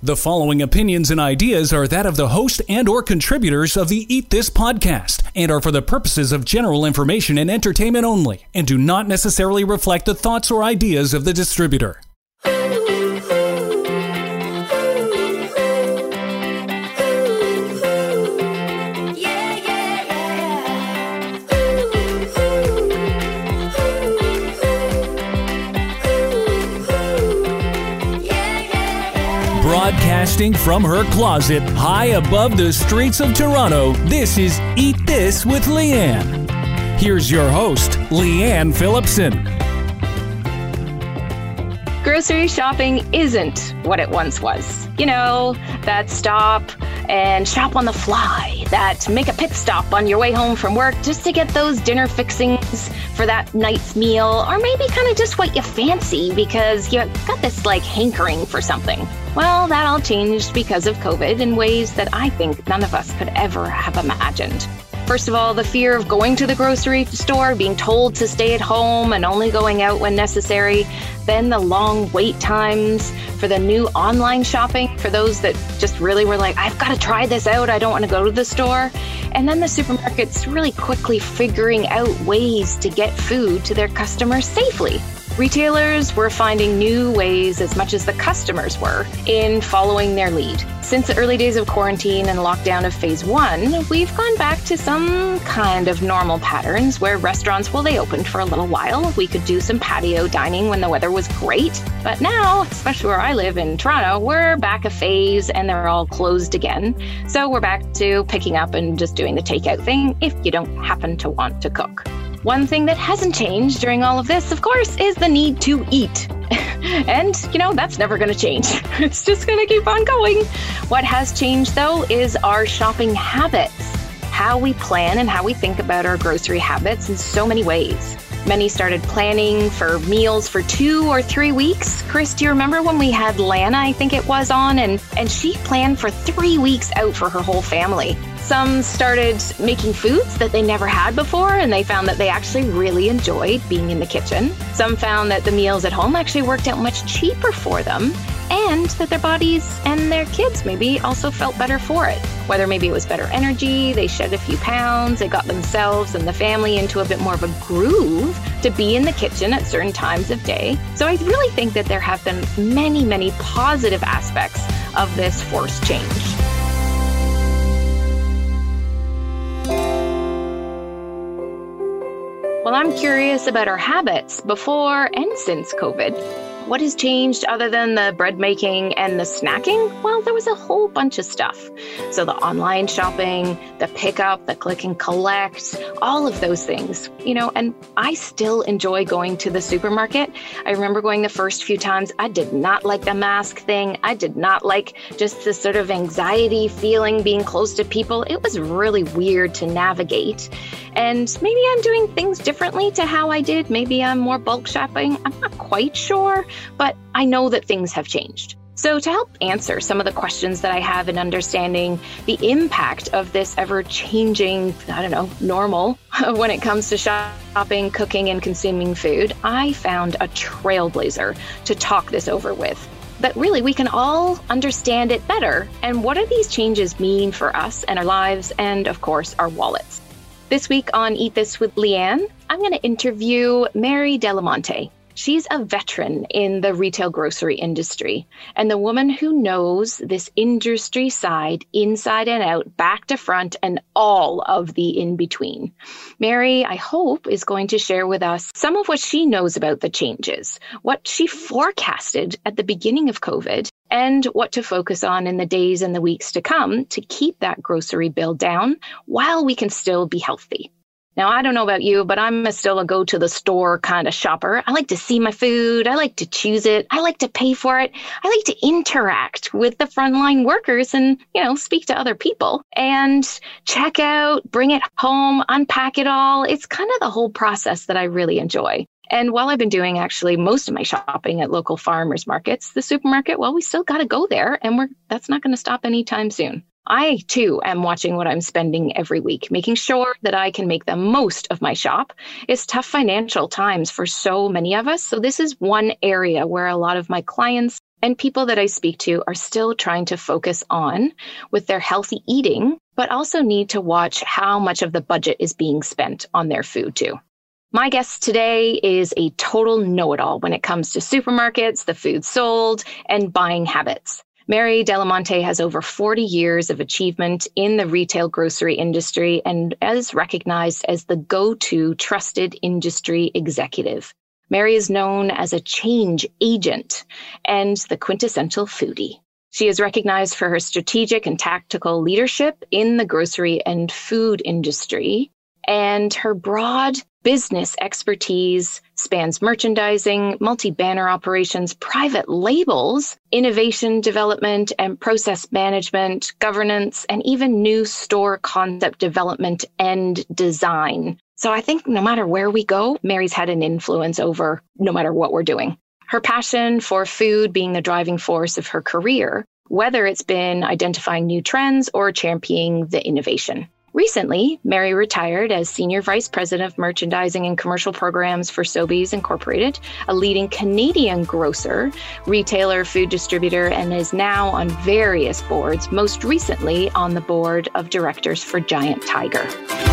The following opinions and ideas are that of the host and or contributors of the Eat This podcast and are for the purposes of general information and entertainment only and do not necessarily reflect the thoughts or ideas of the distributor. Broadcasting from her closet high above the streets of Toronto, this is Eat This with Leanne. Here's your host, Leanne Phillipson. Grocery shopping isn't what it once was. You know, that stop and shop on the fly, that make a pit stop on your way home from work just to get those dinner fixings for that night's meal, or maybe kind of just what you fancy because you got this like hankering for something. Well, that all changed because of COVID in ways that I think none of us could ever have imagined. First of all, the fear of going to the grocery store, being told to stay at home and only going out when necessary. Then the long wait times for the new online shopping for those that just really were like, I've got to try this out. I don't want to go to the store. And then the supermarkets really quickly figuring out ways to get food to their customers safely. Retailers were finding new ways as much as the customers were in following their lead. Since the early days of quarantine and lockdown of phase one, we've gone back to some kind of normal patterns where restaurants, well, they opened for a little while. We could do some patio dining when the weather was great. But now, especially where I live in Toronto, we're back a phase and they're all closed again. So we're back to picking up and just doing the takeout thing if you don't happen to want to cook. One thing that hasn't changed during all of this, of course, is the need to eat. and, you know, that's never going to change. It's just going to keep on going. What has changed, though, is our shopping habits, how we plan and how we think about our grocery habits in so many ways. Many started planning for meals for two or three weeks. Chris, do you remember when we had Lana, I think it was on, and, and she planned for three weeks out for her whole family. Some started making foods that they never had before, and they found that they actually really enjoyed being in the kitchen. Some found that the meals at home actually worked out much cheaper for them, and that their bodies and their kids maybe also felt better for it. Whether maybe it was better energy, they shed a few pounds, they got themselves and the family into a bit more of a groove to be in the kitchen at certain times of day. So I really think that there have been many, many positive aspects of this forced change. Well, I'm curious about our habits before and since COVID. What has changed other than the bread making and the snacking? Well, there was a whole bunch of stuff. So, the online shopping, the pickup, the click and collect, all of those things, you know, and I still enjoy going to the supermarket. I remember going the first few times, I did not like the mask thing. I did not like just the sort of anxiety feeling being close to people. It was really weird to navigate. And maybe I'm doing things differently to how I did. Maybe I'm more bulk shopping. I'm not quite sure, but I know that things have changed. So, to help answer some of the questions that I have in understanding the impact of this ever changing, I don't know, normal when it comes to shopping, cooking, and consuming food, I found a trailblazer to talk this over with. That really we can all understand it better. And what do these changes mean for us and our lives, and of course, our wallets? This week on Eat This with Leanne, I'm going to interview Mary Dalimonte. She's a veteran in the retail grocery industry and the woman who knows this industry side inside and out, back to front, and all of the in between. Mary, I hope, is going to share with us some of what she knows about the changes, what she forecasted at the beginning of COVID, and what to focus on in the days and the weeks to come to keep that grocery bill down while we can still be healthy. Now, I don't know about you, but I'm still a go to the store kind of shopper. I like to see my food. I like to choose it. I like to pay for it. I like to interact with the frontline workers and, you know, speak to other people and check out, bring it home, unpack it all. It's kind of the whole process that I really enjoy. And while I've been doing actually most of my shopping at local farmers markets, the supermarket, well, we still got to go there and we're that's not going to stop anytime soon. I too am watching what I'm spending every week, making sure that I can make the most of my shop. It's tough financial times for so many of us. So, this is one area where a lot of my clients and people that I speak to are still trying to focus on with their healthy eating, but also need to watch how much of the budget is being spent on their food too. My guest today is a total know it all when it comes to supermarkets, the food sold, and buying habits. Mary Dalimonte has over 40 years of achievement in the retail grocery industry and is recognized as the go to trusted industry executive. Mary is known as a change agent and the quintessential foodie. She is recognized for her strategic and tactical leadership in the grocery and food industry and her broad business expertise spans merchandising, multi banner operations, private labels, innovation development and process management, governance, and even new store concept development and design. So I think no matter where we go, Mary's had an influence over no matter what we're doing. Her passion for food being the driving force of her career, whether it's been identifying new trends or championing the innovation. Recently, Mary retired as Senior Vice President of Merchandising and Commercial Programs for Sobeys Incorporated, a leading Canadian grocer, retailer, food distributor, and is now on various boards, most recently on the board of directors for Giant Tiger.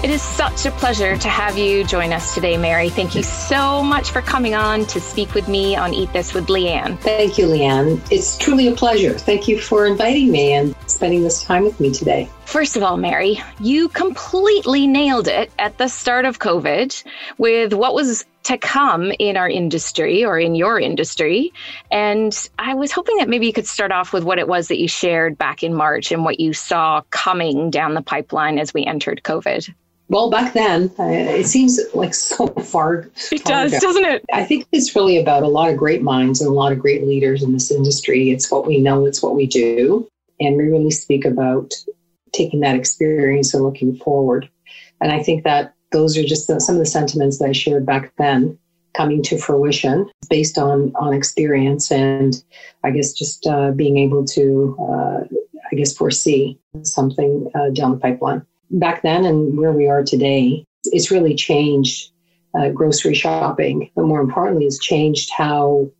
It is such a pleasure to have you join us today, Mary. Thank you so much for coming on to speak with me on Eat This with Leanne. Thank you, Leanne. It's truly a pleasure. Thank you for inviting me and spending this time with me today. First of all, Mary, you completely nailed it at the start of COVID with what was to come in our industry or in your industry. And I was hoping that maybe you could start off with what it was that you shared back in March and what you saw coming down the pipeline as we entered COVID. Well, back then, uh, it seems like so far. It does, ago. doesn't it? I think it's really about a lot of great minds and a lot of great leaders in this industry. It's what we know, it's what we do. And we really speak about taking that experience and looking forward. And I think that those are just the, some of the sentiments that I shared back then coming to fruition based on on experience and I guess just uh, being able to uh, I guess foresee something uh, down the pipeline back then and where we are today, it's really changed uh, grocery shopping, but more importantly, it's changed how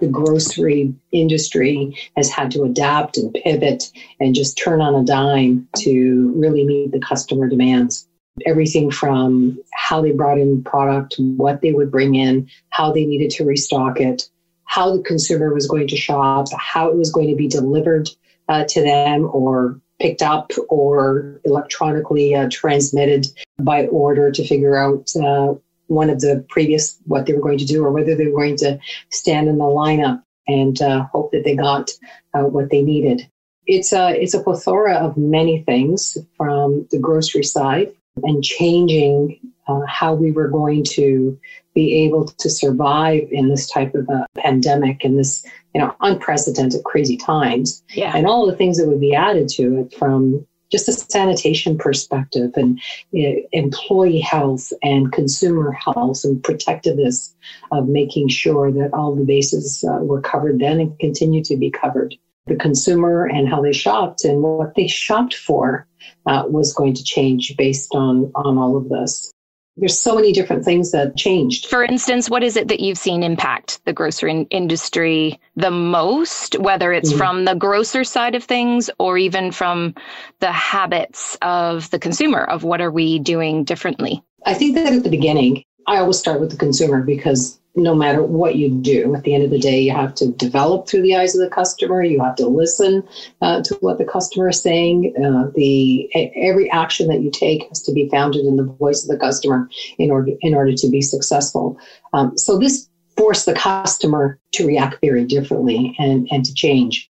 the grocery industry has had to adapt and pivot and just turn on a dime to really meet the customer demands. Everything from how they brought in product, what they would bring in, how they needed to restock it, how the consumer was going to shop, how it was going to be delivered uh, to them or picked up or electronically uh, transmitted by order to figure out uh, one of the previous what they were going to do or whether they were going to stand in the lineup and uh, hope that they got uh, what they needed. It's a it's a plethora of many things from the grocery side and changing uh, how we were going to be able to survive in this type of a pandemic and this you know unprecedented crazy times. Yeah. and all the things that would be added to it from just a sanitation perspective and you know, employee health and consumer health and protectiveness of making sure that all the bases uh, were covered then and continue to be covered. The consumer and how they shopped and what they shopped for uh, was going to change based on on all of this there's so many different things that changed. For instance, what is it that you've seen impact the grocery industry the most, whether it's mm-hmm. from the grocer side of things or even from the habits of the consumer of what are we doing differently? I think that at the beginning, I always start with the consumer because no matter what you do, at the end of the day, you have to develop through the eyes of the customer. You have to listen uh, to what the customer is saying. Uh, the every action that you take has to be founded in the voice of the customer in order in order to be successful. Um, so this forced the customer to react very differently and and to change.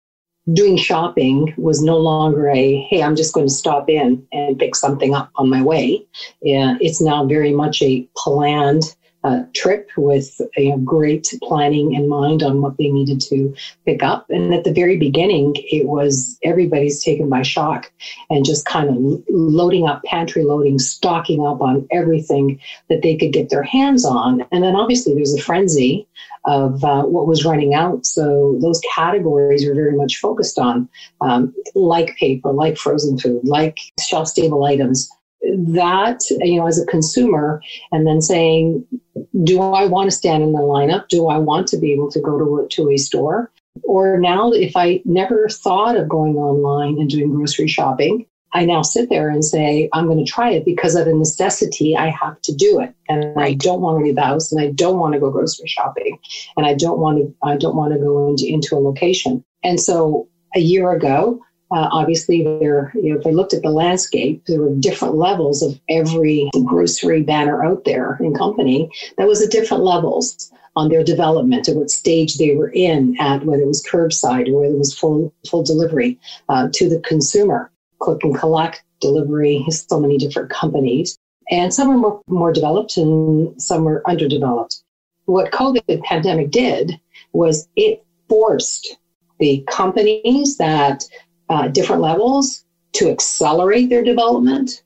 Doing shopping was no longer a hey, I'm just going to stop in and pick something up on my way. Yeah, it's now very much a planned uh, trip with a great planning in mind on what they needed to pick up. And at the very beginning, it was everybody's taken by shock and just kind of loading up, pantry loading, stocking up on everything that they could get their hands on. And then obviously there's a frenzy of uh, what was running out. So those categories were very much focused on, um, like paper, like frozen food, like shelf stable items that, you know, as a consumer, and then saying, do I want to stand in the lineup? Do I want to be able to go to, to a store? Or now, if I never thought of going online and doing grocery shopping, I now sit there and say, I'm going to try it because of a necessity. I have to do it. And right. I don't want to leave the house and I don't want to go grocery shopping and I don't want to, I don't want to go into, into a location. And so a year ago, uh, obviously, there, you know, if I looked at the landscape, there were different levels of every grocery banner out there in company that was at different levels on their development and what stage they were in at whether it was curbside or whether it was full full delivery uh, to the consumer click and collect delivery, so many different companies. And some are more, more developed and some are underdeveloped. What COVID pandemic did was it forced the companies that uh, different levels to accelerate their development.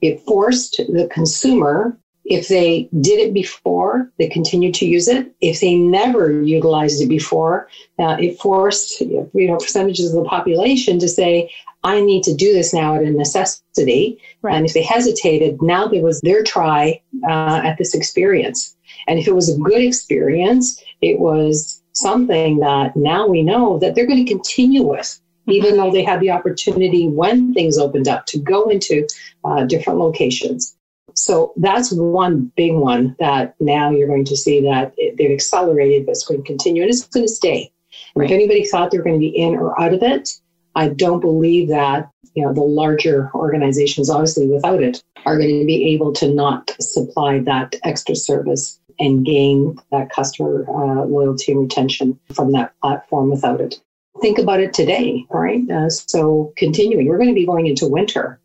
It forced the consumer if they did it before, they continued to use it. If they never utilized it before, uh, it forced you know percentages of the population to say, "I need to do this now at a necessity." Right. And if they hesitated, now there was their try uh, at this experience. And if it was a good experience, it was something that now we know that they're going to continue with. Even though they had the opportunity when things opened up to go into uh, different locations. So that's one big one that now you're going to see that it, they've accelerated, but it's going to continue and it's going to stay. Right. If anybody thought they're going to be in or out of it, I don't believe that you know the larger organizations, obviously without it, are going to be able to not supply that extra service and gain that customer uh, loyalty and retention from that platform without it. Think about it today, right? Uh, so continuing, we're going to be going into winter.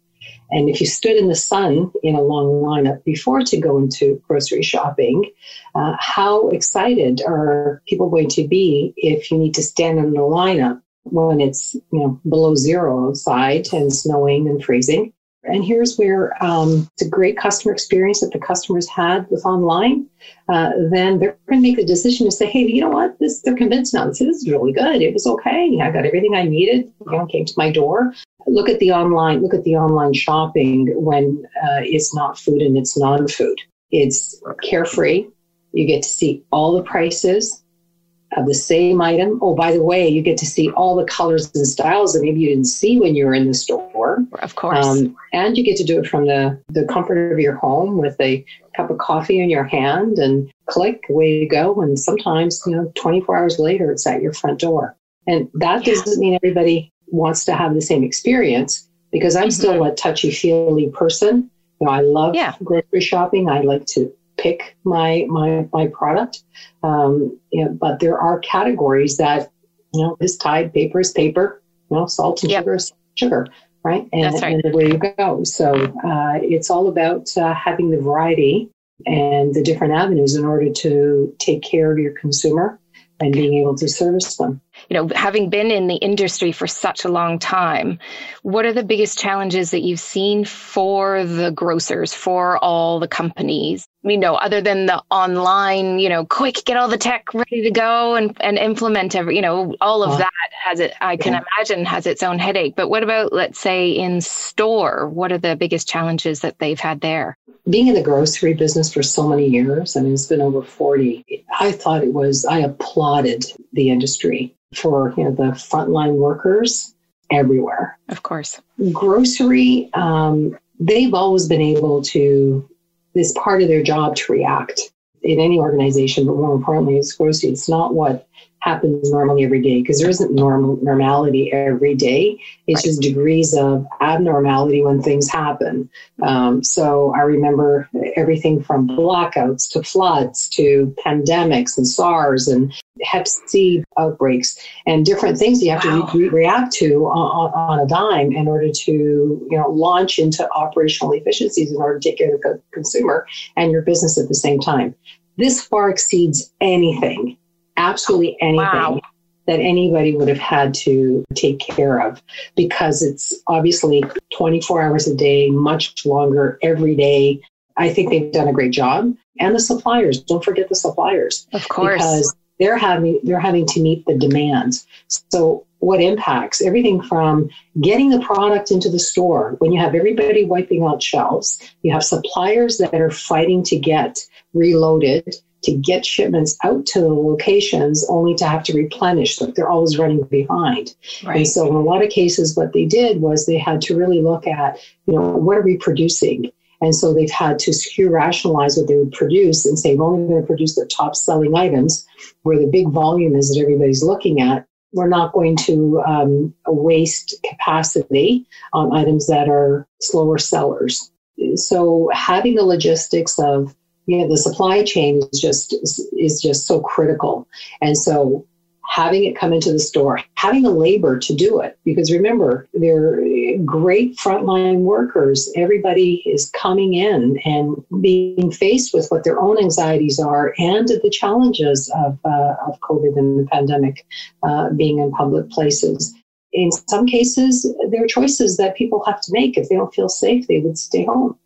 And if you stood in the sun in a long lineup before to go into grocery shopping, uh, how excited are people going to be if you need to stand in the lineup when it's you know below zero outside and snowing and freezing? And here's where um, it's a great customer experience that the customers had with online. Uh, then they're going to make the decision to say, "Hey, you know what? This they're convinced now. This is really good. It was okay. I got everything I needed. You know, came to my door look at the online look at the online shopping when uh, it's not food and it's non-food it's carefree you get to see all the prices of the same item oh by the way you get to see all the colors and styles that maybe you didn't see when you were in the store of course um, and you get to do it from the the comfort of your home with a cup of coffee in your hand and click away you go and sometimes you know 24 hours later it's at your front door and that doesn't mean everybody wants to have the same experience because I'm mm-hmm. still a touchy feely person. You know, I love yeah. grocery shopping. I like to pick my my my product. Um, you know, but there are categories that you know this Tide paper is paper. You know, salt and yep. sugar is sugar, right? And, That's right. and away you go. So uh, it's all about uh, having the variety and the different avenues in order to take care of your consumer and being able to service them. You know, having been in the industry for such a long time, what are the biggest challenges that you've seen for the grocers, for all the companies? You know, other than the online, you know, quick, get all the tech ready to go and, and implement every, you know, all of that has it, I can yeah. imagine has its own headache. But what about, let's say, in store? What are the biggest challenges that they've had there? being in the grocery business for so many years, I mean, it's been over 40, I thought it was, I applauded the industry for you know, the frontline workers everywhere. Of course. Grocery, um, they've always been able to, this part of their job to react in any organization, but more importantly, it's grocery. It's not what happens normally every day because there isn't normal normality every day. It's just degrees of abnormality when things happen. Um, so I remember everything from blackouts to floods to pandemics and SARS and Hep C outbreaks and different things you have wow. to re- react to on, on, a dime in order to you know launch into operational efficiencies in order to take care of the consumer and your business at the same time. This far exceeds anything absolutely anything wow. that anybody would have had to take care of because it's obviously 24 hours a day, much longer every day. I think they've done a great job. And the suppliers, don't forget the suppliers. Of course. Because they're having they're having to meet the demands. So what impacts everything from getting the product into the store when you have everybody wiping out shelves, you have suppliers that are fighting to get reloaded to get shipments out to the locations only to have to replenish them. They're always running behind. Right. And so in a lot of cases, what they did was they had to really look at, you know, what are we producing? And so they've had to SKU rationalize what they would produce and say, we're only going to produce the top selling items where the big volume is that everybody's looking at. We're not going to um, waste capacity on items that are slower sellers. So having the logistics of you know the supply chain is just is just so critical, and so having it come into the store, having the labor to do it. Because remember, they're great frontline workers. Everybody is coming in and being faced with what their own anxieties are and the challenges of, uh, of COVID and the pandemic uh, being in public places. In some cases, there are choices that people have to make. If they don't feel safe, they would stay home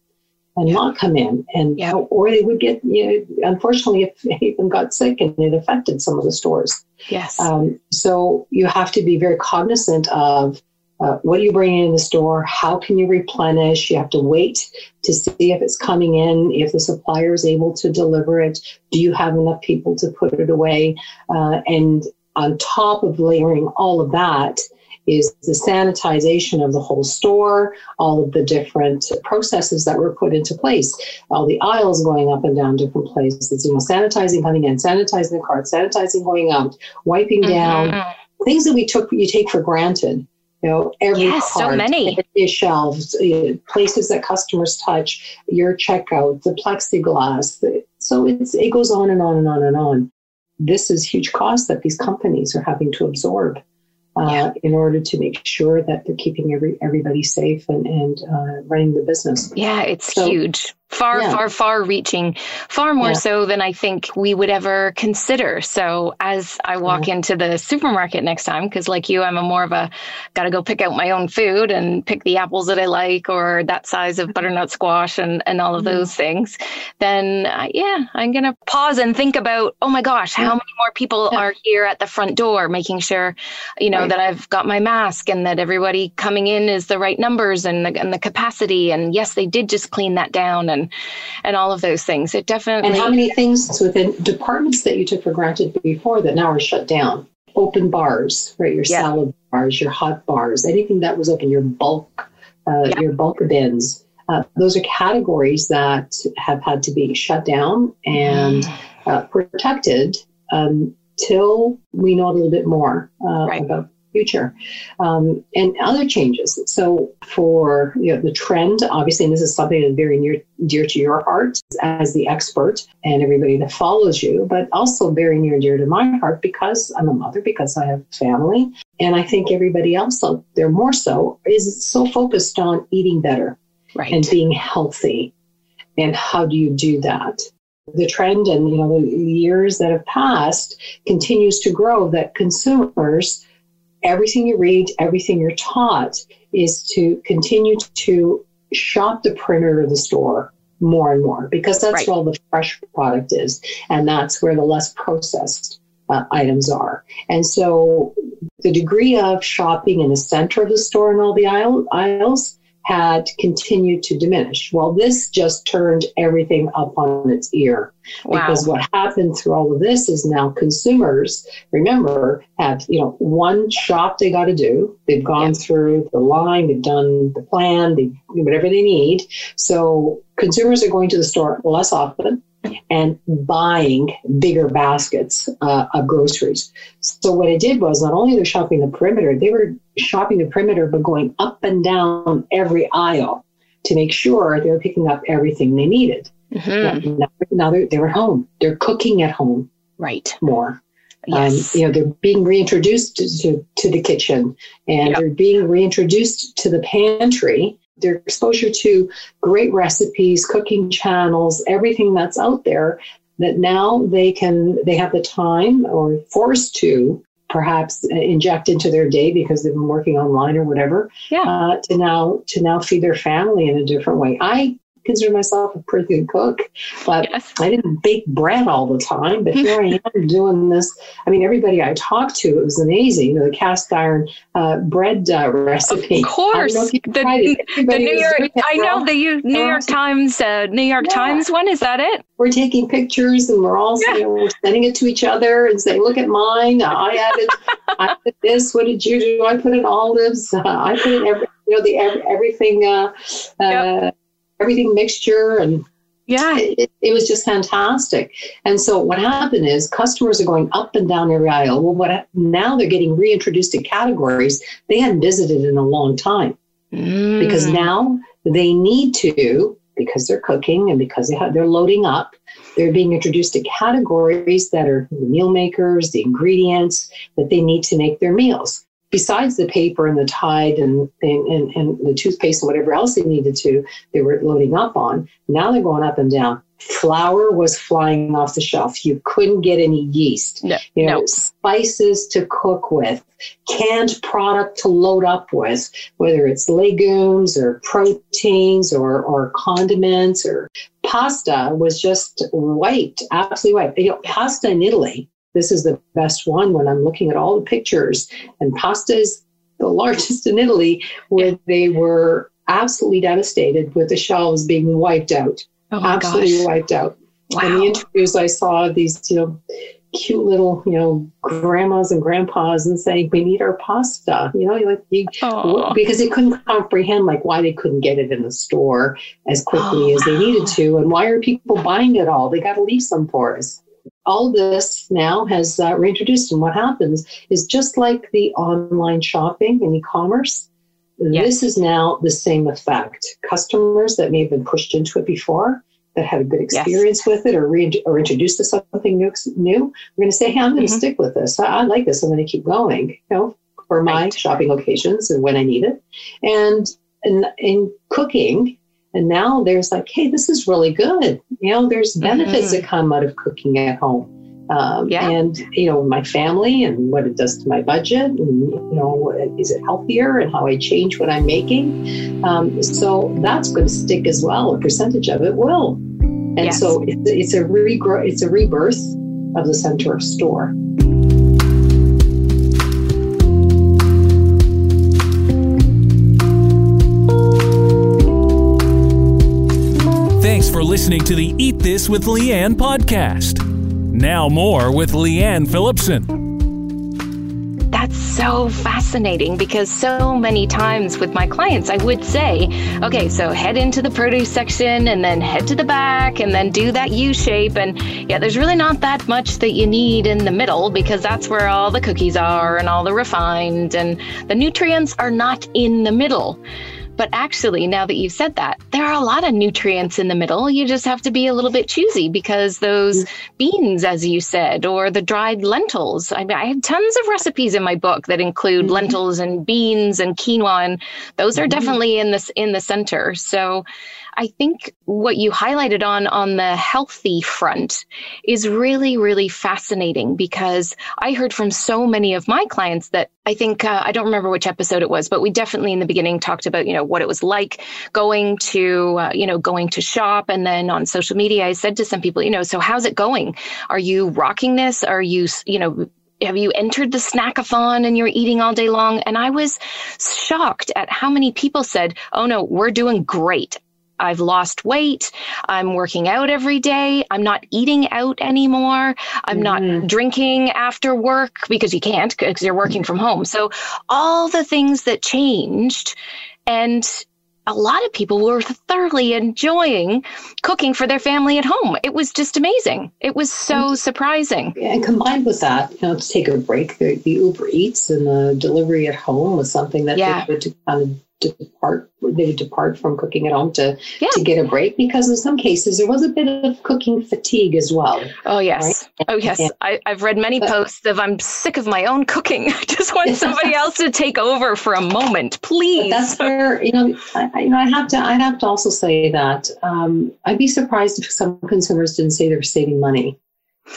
and yeah. not come in. And yeah. or they would get you know unfortunately if they even got sick and it affected some of the stores. Yes. Um, so you have to be very cognizant of uh, what are you bringing in the store? How can you replenish? You have to wait to see if it's coming in if the supplier is able to deliver it. Do you have enough people to put it away? Uh, and on top of layering all of that is the sanitization of the whole store, all of the different processes that were put into place, all the aisles going up and down different places, you know, sanitizing coming in, sanitizing the cart, sanitizing going out, wiping mm-hmm. down, things that we took you take for granted. You know, every yes, cart, so many shelves, places that customers touch, your checkout, the plexiglass. So it's it goes on and on and on and on. This is huge cost that these companies are having to absorb uh, yeah. in order to make sure that they're keeping every everybody safe and and uh, running the business. Yeah, it's so, huge far, yeah. far, far reaching, far more yeah. so than I think we would ever consider. So as I walk yeah. into the supermarket next time, because like you, I'm a more of a got to go pick out my own food and pick the apples that I like or that size of butternut squash and, and all of mm-hmm. those things, then uh, yeah, I'm going to pause and think about, oh my gosh, how many more people are here at the front door, making sure, you know, right. that I've got my mask and that everybody coming in is the right numbers and the, and the capacity. And yes, they did just clean that down and and and all of those things. It definitely. And how many things within departments that you took for granted before that now are shut down? Open bars, right? Your yeah. salad bars, your hot bars, anything that was open, your bulk, uh, yeah. your bulk bins. Uh, those are categories that have had to be shut down and uh, protected until we know a little bit more uh, right. about future um, and other changes. So for you know, the trend, obviously, and this is something that's very near dear to your heart as the expert and everybody that follows you, but also very near and dear to my heart because I'm a mother, because I have family, and I think everybody else out there more so is so focused on eating better right. and being healthy. And how do you do that? the trend and you know the years that have passed continues to grow that consumers everything you read, everything you're taught is to continue to shop the perimeter of the store more and more because that's right. where all the fresh product is and that's where the less processed uh, items are. And so the degree of shopping in the center of the store and all the aisle, aisles had continued to diminish. Well, this just turned everything up on its ear. Wow. Because what happened through all of this is now consumers, remember, have, you know, one shop they got to do. They've gone yep. through the line, they've done the plan, they whatever they need. So consumers are going to the store less often and buying bigger baskets uh, of groceries. So what it did was not only they're shopping the perimeter, they were shopping the perimeter, but going up and down every aisle to make sure they were picking up everything they needed. Mm-hmm. Now, now they're, they're at home. They're cooking at home. Right. More. Yes. Um, you know, they're being reintroduced to, to, to the kitchen and yep. they're being reintroduced to the pantry their exposure to great recipes, cooking channels, everything that's out there that now they can they have the time or forced to perhaps inject into their day because they've been working online or whatever yeah. uh, to now to now feed their family in a different way i consider myself a pretty good cook, but yes. I didn't bake bread all the time. But here I am doing this. I mean, everybody I talked to, it was amazing. You know, the cast iron uh, bread uh, recipe. Of course, the, the, New York. I know the New York Times. Uh, New York yeah. Times one. Is that it? We're taking pictures and we're all yeah. you know, we're sending it to each other and saying, "Look at mine. I added, I did this. What did you do? I put in olives. Uh, I put in every, you know, the every, everything." Uh, yep uh, everything mixture and yeah. it, it, was just fantastic. And so what happened is customers are going up and down every aisle. Well what now they're getting reintroduced to categories they hadn't visited in a long time. Mm. because now they need to because they're cooking and because they have, they're loading up they're being introduced to categories that are the meal makers the ingredients that they need to make their meals besides the paper and the Tide and, and, and, the toothpaste and whatever else they needed to, they were loading up on. Now they're going up and down. Flour was flying off the shelf. You couldn't get any yeast. No, you know, no. spices to cook with, canned product to load up with, whether it's legumes or proteins or, or condiments or pasta was just wiped, absolutely wiped. You know, pasta in Italy this is the best one when I'm looking at all the pictures. And pasta is the largest in Italy, where they were absolutely devastated with the shelves being wiped out. Oh absolutely gosh. wiped out. Wow. In the interviews, I saw these, you know, cute little, you know, grandmas and grandpas and saying, "We need our pasta," you know, like you, because they couldn't comprehend like why they couldn't get it in the store as quickly oh, as they oh, needed to, and why are people buying it all? They got to leave some for us all this now has uh, reintroduced. And what happens is just like the online shopping and e commerce, yes. this is now the same effect. Customers that may have been pushed into it before that had a good experience yes. with it or, re- or introduced to something new, new we're going to say, hey, I'm going to mm-hmm. stick with this. I, I, like this. I'm going to keep going, you know, for my right. shopping locations and when I need it. And in, in cooking, and now there's like, hey, this is really good. You know, there's benefits mm-hmm. that come out of cooking at home. Um, yeah. And, you know, my family and what it does to my budget and, you know, is it healthier and how I change what I'm making. Um, so that's going to stick as well. A percentage of it will. And yes. so it's, it's a regrowth, it's a rebirth of the center of store. Listening to the Eat This with Leanne podcast. Now, more with Leanne Phillipson. That's so fascinating because so many times with my clients, I would say, okay, so head into the produce section and then head to the back and then do that U shape. And yeah, there's really not that much that you need in the middle because that's where all the cookies are and all the refined and the nutrients are not in the middle. But actually, now that you've said that, there are a lot of nutrients in the middle. You just have to be a little bit choosy because those mm-hmm. beans, as you said, or the dried lentils. I mean, I have tons of recipes in my book that include mm-hmm. lentils and beans and quinoa, and those are mm-hmm. definitely in this in the center. So I think what you highlighted on on the healthy front is really really fascinating because I heard from so many of my clients that I think uh, I don't remember which episode it was, but we definitely in the beginning talked about you know what it was like going to uh, you know going to shop, and then on social media I said to some people, you know, so how's it going? Are you rocking this? Are you you know have you entered the snackathon and you're eating all day long? And I was shocked at how many people said, Oh no, we're doing great. I've lost weight. I'm working out every day. I'm not eating out anymore. I'm mm-hmm. not drinking after work because you can't because you're working from home. So all the things that changed and a lot of people were thoroughly enjoying cooking for their family at home. It was just amazing. It was so surprising. And combined with that, you know, to take a break, the, the Uber Eats and the delivery at home was something that yeah. they could kind of depart they depart from cooking at home to yeah. to get a break because in some cases there was a bit of cooking fatigue as well. Oh yes, right? oh yes. I, have read many but, posts of I'm sick of my own cooking. I just want somebody else to take over for a moment, please. That's where you know I, you know I have to I have to also say that um, I'd be surprised if some consumers didn't say they're saving money.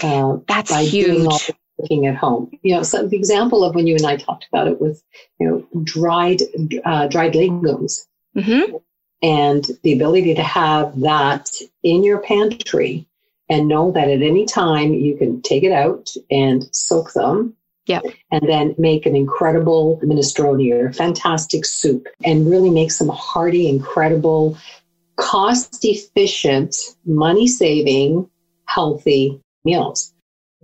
Uh, That's huge cooking at home. You know, so the example of when you and I talked about it was, you know, dried uh, dried legumes. Mm-hmm. And the ability to have that in your pantry and know that at any time you can take it out and soak them. Yeah. And then make an incredible minestrone or fantastic soup and really make some hearty, incredible, cost efficient, money saving, healthy meals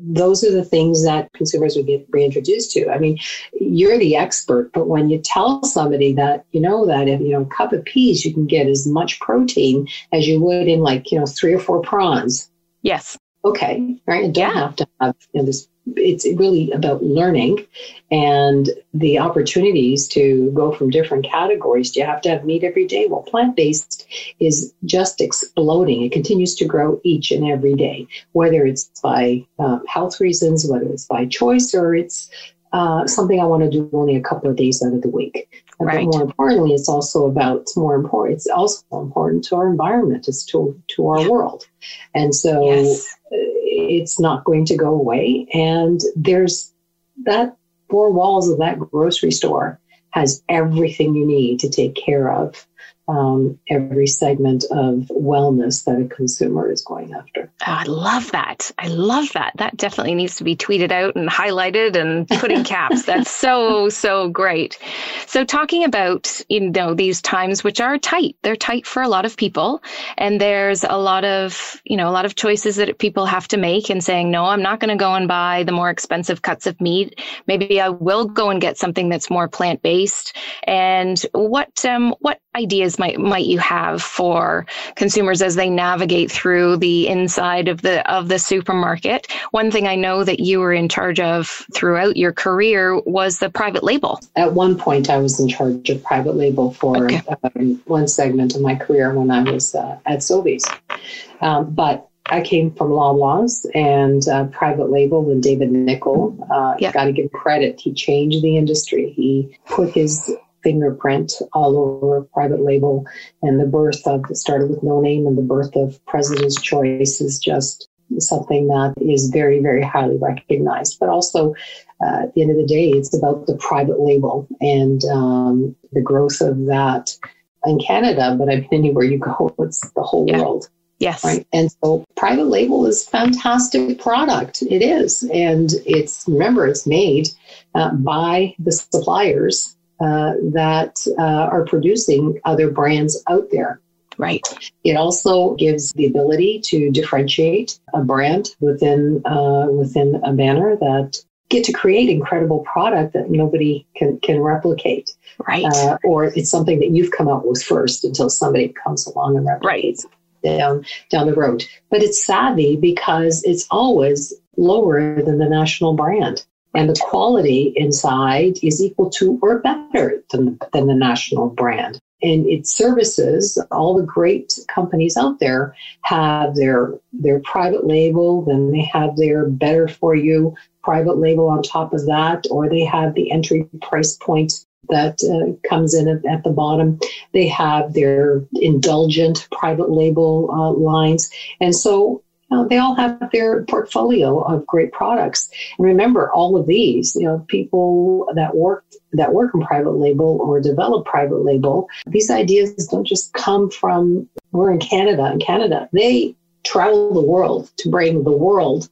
those are the things that consumers would get reintroduced to. I mean, you're the expert, but when you tell somebody that you know that if you know a cup of peas you can get as much protein as you would in like you know three or four prawns. Yes. Okay. Right. You don't yeah. have to have you know, this it's really about learning and the opportunities to go from different categories. Do you have to have meat every day? Well, plant based is just exploding. It continues to grow each and every day, whether it's by um, health reasons, whether it's by choice, or it's uh, something I want to do only a couple of days out of the week. Right. But more importantly, it's also about it's more important. It's also important to our environment, it's to to our yeah. world, and so. Yes it's not going to go away. And there's that four walls of that grocery store has everything you need to take care of um, every segment of wellness that a consumer is going after. Oh, I love that. I love that. That definitely needs to be tweeted out and highlighted and put in caps. That's so, so great. So, talking about, you know, these times which are tight, they're tight for a lot of people. And there's a lot of, you know, a lot of choices that people have to make and saying, no, I'm not going to go and buy the more expensive cuts of meat. Maybe I will go and get something that's more plant based. And what, um, what ideas might might you have for consumers as they navigate through the inside of the of the supermarket? One thing I know that you were in charge of throughout your career was the private label. At one point, I was in charge of private label for okay. um, one segment of my career when I was uh, at Sobeys. Um, but I came from Loblaws and uh, private label with David Nichol. Uh, yeah. Got to give credit. He changed the industry. He put his fingerprint all over private label. And the birth of it started with no name, and the birth of President's Choice is just something that is very, very highly recognized. But also, uh, at the end of the day, it's about the private label and um, the growth of that in Canada. But I mean, anywhere you go, it's the whole yeah. world. Yes. Right. And so private label is fantastic product. It is. And it's, remember, it's made uh, by the suppliers uh, that uh, are producing other brands out there. Right. It also gives the ability to differentiate a brand within uh, within a banner that get to create incredible product that nobody can can replicate. Right. Uh, or it's something that you've come up with first until somebody comes along and replicates right. down down the road. But it's savvy because it's always lower than the national brand and the quality inside is equal to or better than, than the national brand. And it services all the great companies out there have their their private label, then they have their better for you private label on top of that, or they have the entry price point that uh, comes in at, at, the bottom. They have their indulgent private label uh, lines. And so uh, they all have their portfolio of great products. And remember, all of these, you know, people that work that work in private label or develop private label, these ideas don't just come from we're in Canada. In Canada, they travel the world to bring the world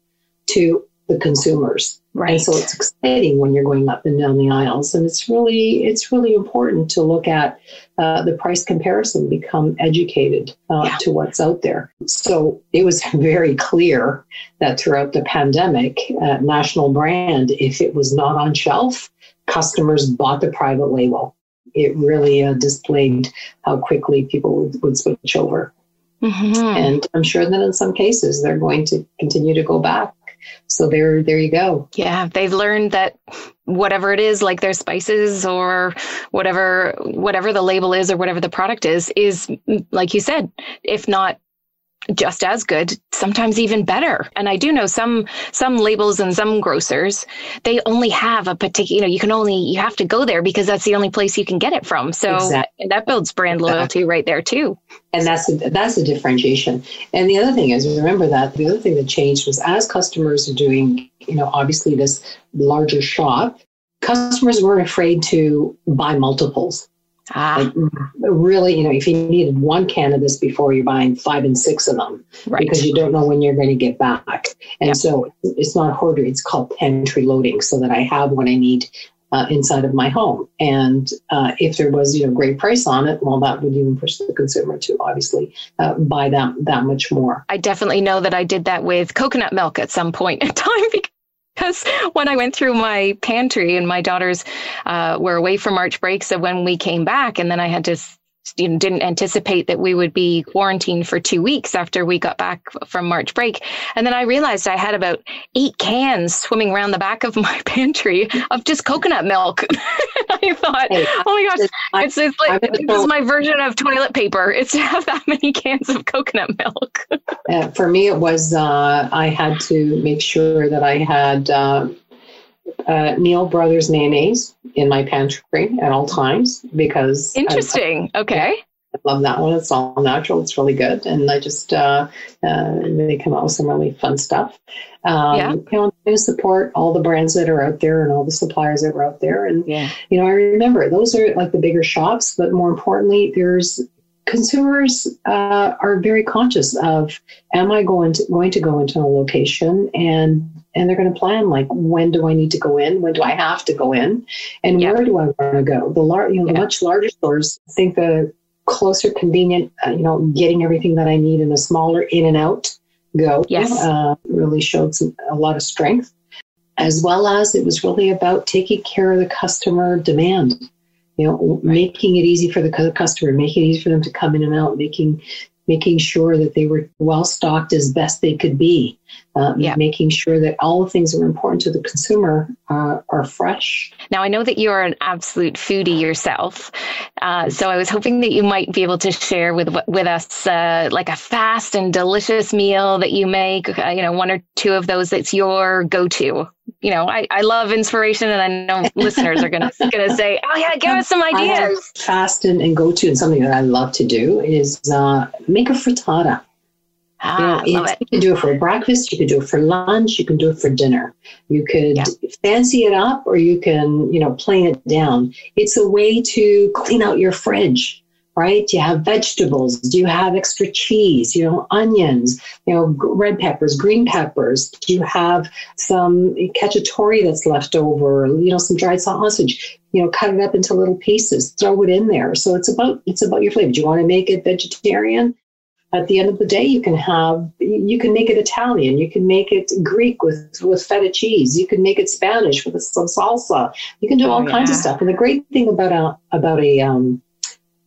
to the consumers. Right. And so it's exciting when you're going up and down the aisles, and it's really it's really important to look at uh, the price comparison, become educated uh, yeah. to what's out there. So it was very clear that throughout the pandemic, uh, national brand, if it was not on shelf, customers bought the private label. It really uh, displayed how quickly people would, would switch over. Mm-hmm. And I'm sure that in some cases they're going to continue to go back so there, there you go. Yeah, they've learned that whatever it is, like their spices or whatever, whatever the label is or whatever the product is, is like you said, if not just as good sometimes even better. And i do know some some labels and some grocers they only have a particular you know you can only you have to go there because that's the only place you can get it from. So exactly. that builds brand loyalty right there too. And that's a, that's a differentiation. And the other thing is remember that the other thing that changed was as customers are doing you know obviously this larger shop customers weren't afraid to buy multiples Ah. Like, really, you know, if you needed one can of this before, you're buying five and six of them right. because you don't know when you're going to get back. And Yeah. so it's not hoarder, it's called pantry loading so that I have what I need uh, inside of my home. And uh, if there was, you know, great price on it, well, that would even push the consumer to obviously uh, buy that, that much more. I definitely know that I did that with coconut milk at some point in time because when I went through my pantry and my daughters uh, were away for March break, so when we came back, and then I had to. You know, didn't anticipate that we would be quarantined for two weeks after we got back from March break. And then I realized I had about eight cans swimming around the back of my pantry of just coconut milk. I thought, oh my gosh, I- it's, it's like this is my version of toilet paper. It's to have that many cans of coconut milk. Uh, for me, it was uh, I had to make sure that I had uh, uh, Neal Brothers mayonnaise in my pantry at all times because I- Interesting. Okay. I love that one. It's all natural. It's really good, and I just uh, uh, they come out with some really fun stuff. Um, Yeah. You know, I support all the brands that are out there and all the suppliers that are out there, and Yeah. you know, I remember those are like the bigger shops, but more importantly, there's consumers uh, are very conscious of am I going to going to go into a location and and they're going to plan like when do I need to go in, when do I have to go in, and Yeah. where do I want to go. The lar- you know Yeah. much larger stores think the closer, convenient, uh, you know, getting everything that I need in a smaller in and out go Yes. uh, really showed some, a lot of strength as well as it was really about taking care of the customer demand. You know, making it easy for the customer, making it easy for them to come in and out, making making sure that they were well stocked as best they could be, uh, Yeah. making sure that all the things that are important to the consumer uh, are fresh. Now, I know that you are an absolute foodie yourself. Uh, so I was hoping that you might be able to share with with us uh, like a fast and delicious meal that you make, uh, you know, one or two of those that's your go to. You know, I, I love inspiration and I know listeners are gonna gonna say, Oh yeah, give us some ideas. fast and, and go to, and something that I love to do is uh, make a frittata. Ah, you, know, love it. you can do it for breakfast, you can do it for lunch, you can do it for dinner. You could Yeah. fancy it up or you can, you know, plane it down. It's a way to clean out your fridge, right? Do you have vegetables? Do you have extra cheese? You know, onions, you know, red peppers, green peppers. Do you have some cacciatore that's left over? You know, some dried sausage. You know, cut it up into little pieces, throw it in there. So it's about it's about your flavor. Do you want to make it vegetarian? At the end of the day you can have you can make it italian. You can make it greek with with feta cheese. You can make it spanish with some salsa. You can do Oh, all kinds of stuff. And the great thing about a about a um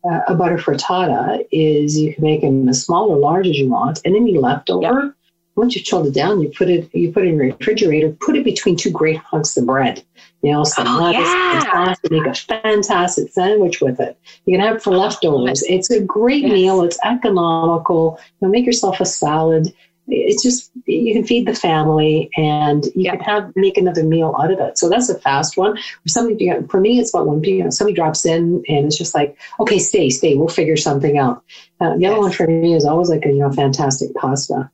uh, about a frittata is you can make them as small or large as you want and you leftover once you've chilled it down you put it you put it in your refrigerator put it between two great hunks of bread you know some Oh, lettuce yeah. sauce, make a fantastic sandwich with it. You can have it for leftovers. It's a great Yes. meal. It's economical. You know, make yourself a salad. It's just you can feed the family and you Yeah. can have make another meal out of it. So that's a fast one. For somebody you know, for me it's about when you know somebody drops in and it's just like okay stay stay. We'll figure something out. Uh, the other one for me is always like a you know fantastic pasta.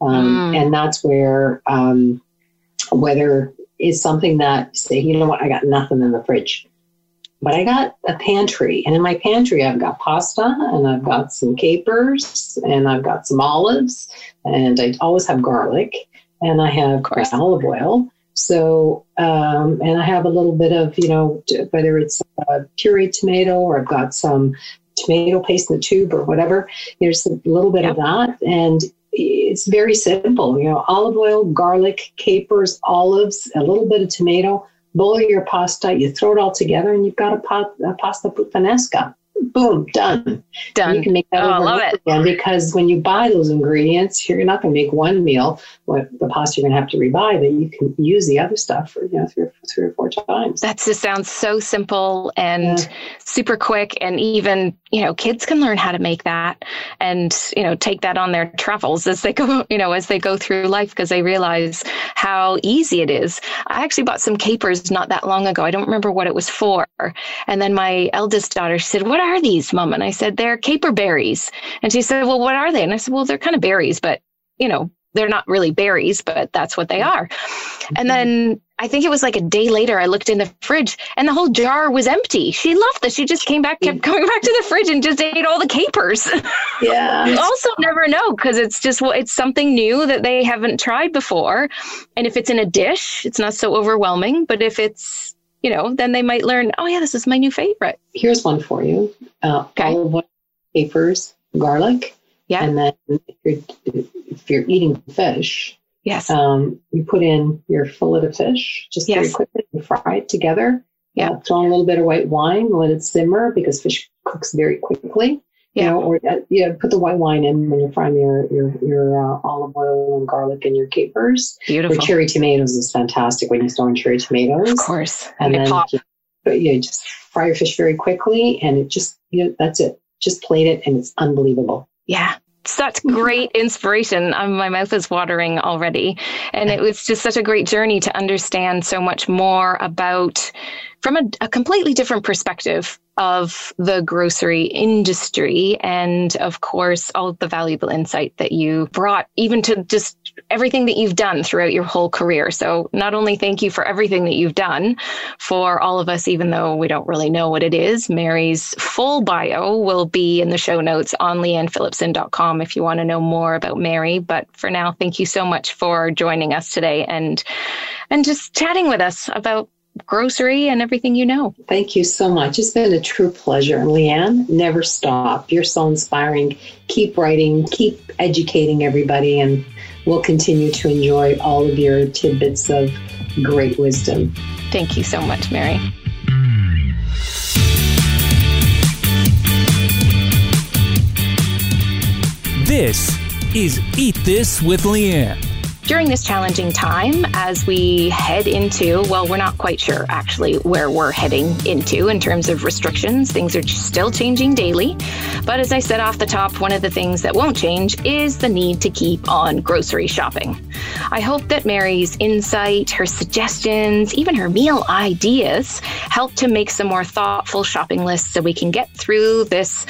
Um, Mm. and that's where um, whether it's something that say you know what i got nothing in the fridge but I got a pantry, and in my pantry, I've got pasta, and I've got some capers, and I've got some olives, and I always have garlic, and I have course. olive oil. So, um, and I have a little bit of, you know, whether it's a pureed tomato or I've got some tomato paste in the tube or whatever. There's a little bit of that, and it's very simple. You know, olive oil, garlic, capers, olives, a little bit of tomato boil your pasta, you throw it all together, and you've got a, pot, a pasta puttanesca. Boom, done. Done. You can make that Oh, I love it. again because when you buy those ingredients, you're not going to make one meal. What the pasta you're going to have to rebuy, but you can use the other stuff for you know three or, three or four times. That just sounds so simple and Yeah. super quick. And even, you know, kids can learn how to make that and, you know, take that on their travels as they go, you know, as they go through life because they realize how easy it is. I actually bought some capers not that long ago. I don't remember what it was for. And then my eldest daughter said, What are these, mom? And I said, They're caper berries. And she said, Well, what are they? And I said, Well, they're kind of berries, but, you know, they're not really berries, but that's what they mm-hmm. are. And mm-hmm. then I think it was like a day later, I looked in the fridge and the whole jar was empty. She loved this. She just came back, kept coming back to the fridge and just ate all the capers. Yeah. you also never know because it's just, it's something new that they haven't tried before. And if it's in a dish, it's not so overwhelming. But if it's, you know, then they might learn, oh, yeah, this is my new favorite. Here's one for you uh, Okay. olive oil, capers, garlic. Yeah. And then if you're, if you're eating fish, Yes. um, you put in your fillet of fish just very quickly and fry it together. Yeah. Uh, throw in a little bit of white wine, let it simmer because fish cooks very quickly. Yeah. You know, or uh, yeah, put the white wine in when you're frying your your your uh, olive oil and garlic and your capers. Beautiful. cherry tomatoes is fantastic when you throw in cherry tomatoes. Of course. And then pop. you, but yeah, just fry your fish very quickly, and it just you know that's it. Just plate it, and it's unbelievable. Yeah. Such great inspiration. Um, my mouth is watering already. And it was just such a great journey to understand so much more about, from a, a completely different perspective of the grocery industry. And of course, all the valuable insight that you brought, even to just everything that you've done throughout your whole career. So, not only thank you for everything that you've done for all of us, even though we don't really know what it is, Mary's full bio will be in the show notes on leannephillipson.com if you want to know more about Mary. But for now, thank you so much for joining us today and and just chatting with us about grocery and everything you know. Thank you so much. It's been a true pleasure. And Leanne, never stop. You're so inspiring. Keep writing, keep educating everybody, and we'll continue to enjoy all of your tidbits of great wisdom. Thank you so much, Mary. This is Eat This with Leanne. During this challenging time, as we head into, well, we're not quite sure actually where we're heading into in terms of restrictions. Things are still changing daily. But as I said off the top, one of the things that won't change is the need to keep on grocery shopping. I hope that Mary's insight, her suggestions, even her meal ideas help to make some more thoughtful shopping lists so we can get through this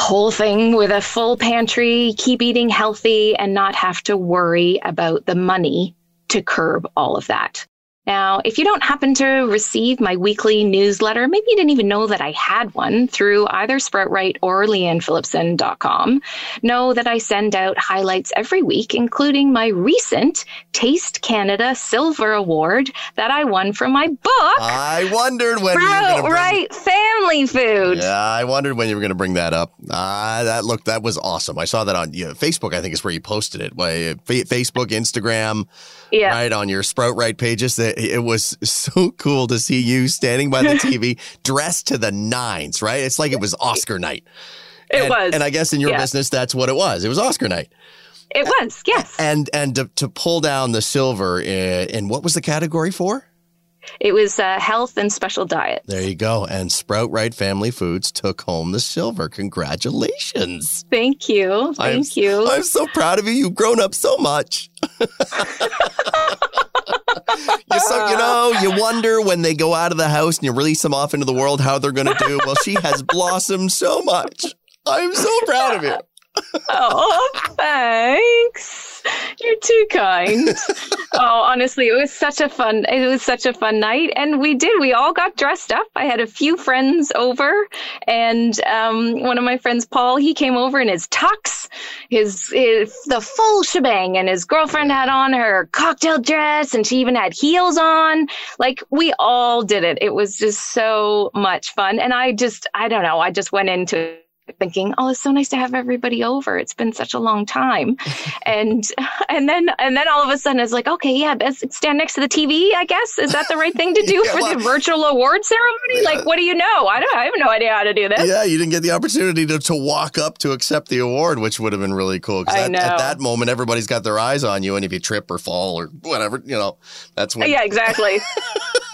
whole thing with a full pantry, keep eating healthy, and not have to worry about the money to curb all of that. Now, if you don't happen to receive my weekly newsletter, maybe you didn't even know that I had one through either Sproutright or leannephillipson.com, know that I send out highlights every week, including my recent Taste Canada Silver Award that I won from my book. I wondered when you were going to bring right, family food. Yeah, I wondered when you were going to bring that up. Ah, that looked that was awesome. I saw that on yeah, Facebook. I think is where you posted it. Facebook, Instagram, Yeah. right on your Sprout Right pages. That it was so cool to see you standing by the TV, dressed to the nines. Right, it's like it was Oscar night. It and, was. and I guess in your yeah. business, that's what it was. It was Oscar night. It was, yes. And and to, to pull down the silver in, in what was the category for? It was uh, health and special diet. There you go. And Sprout Right Family Foods took home the silver. Congratulations. Thank you. Thank I'm, you. I'm so proud of you. You've grown up so much. You, so, you know, you wonder when they go out of the house and you release them off into the world how they're going to do. Well, she has blossomed so much. I'm so proud of you. Oh, thanks. You're too kind. oh, honestly, it was such a fun. It was such a fun night, and we did. We all got dressed up. I had a few friends over, and um, one of my friends, Paul, he came over in his tux, his, his the full shebang, and his girlfriend had on her cocktail dress, and she even had heels on. Like we all did it. It was just so much fun, and I just, I don't know, I just went into thinking, "Oh, it's so nice to have everybody over. It's been such a long time," and and then and then all of a sudden it's like, "Okay, yeah, stand next to the TV. I guess is that the right thing to do Yeah, for well- the virtual award ceremony? Like, what do you know? I don't. I have no idea how to do this. Yeah, you didn't get the opportunity to, to walk up to accept the award, which would have been really cool. I at, at that moment, everybody's got their eyes on you. And if you trip or fall or whatever, you know, that's when. Yeah, exactly.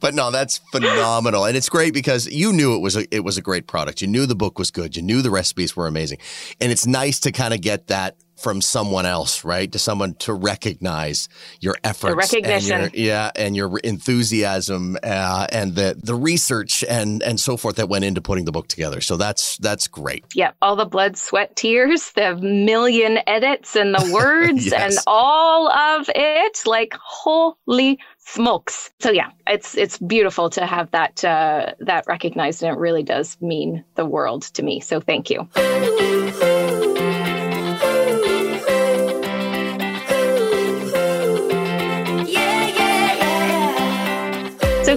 But no, that's phenomenal, and it's great because you knew it was a it was a great product. You knew the book was good. You knew the recipes were amazing, and it's nice to kind of get that from someone else, right? To someone to recognize your efforts, the recognition, and your, yeah, and your enthusiasm, uh, and the the research and and so forth that went into putting the book together. So that's that's great. Yeah, all the blood, sweat, tears, the million edits, and the words, yes. and all of it. Like holy smokes! So yeah, it's it's beautiful to have that uh, that recognized, and it really does mean the world to me. So thank you.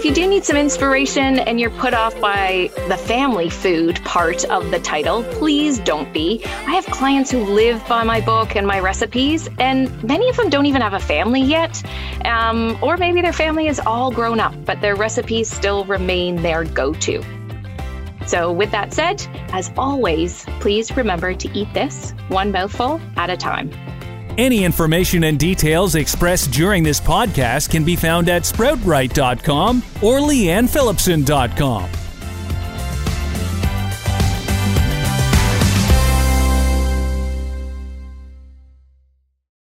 You do need some inspiration and you're put off by the family food part of the title, please don't be. I have clients who live by my book and my recipes, and many of them don't even have a family yet. Um, or maybe their family is all grown up, but their recipes still remain their go to. So, with that said, as always, please remember to eat this one mouthful at a time. Any information and details expressed during this podcast can be found at sproutright.com or leannephillipson.com.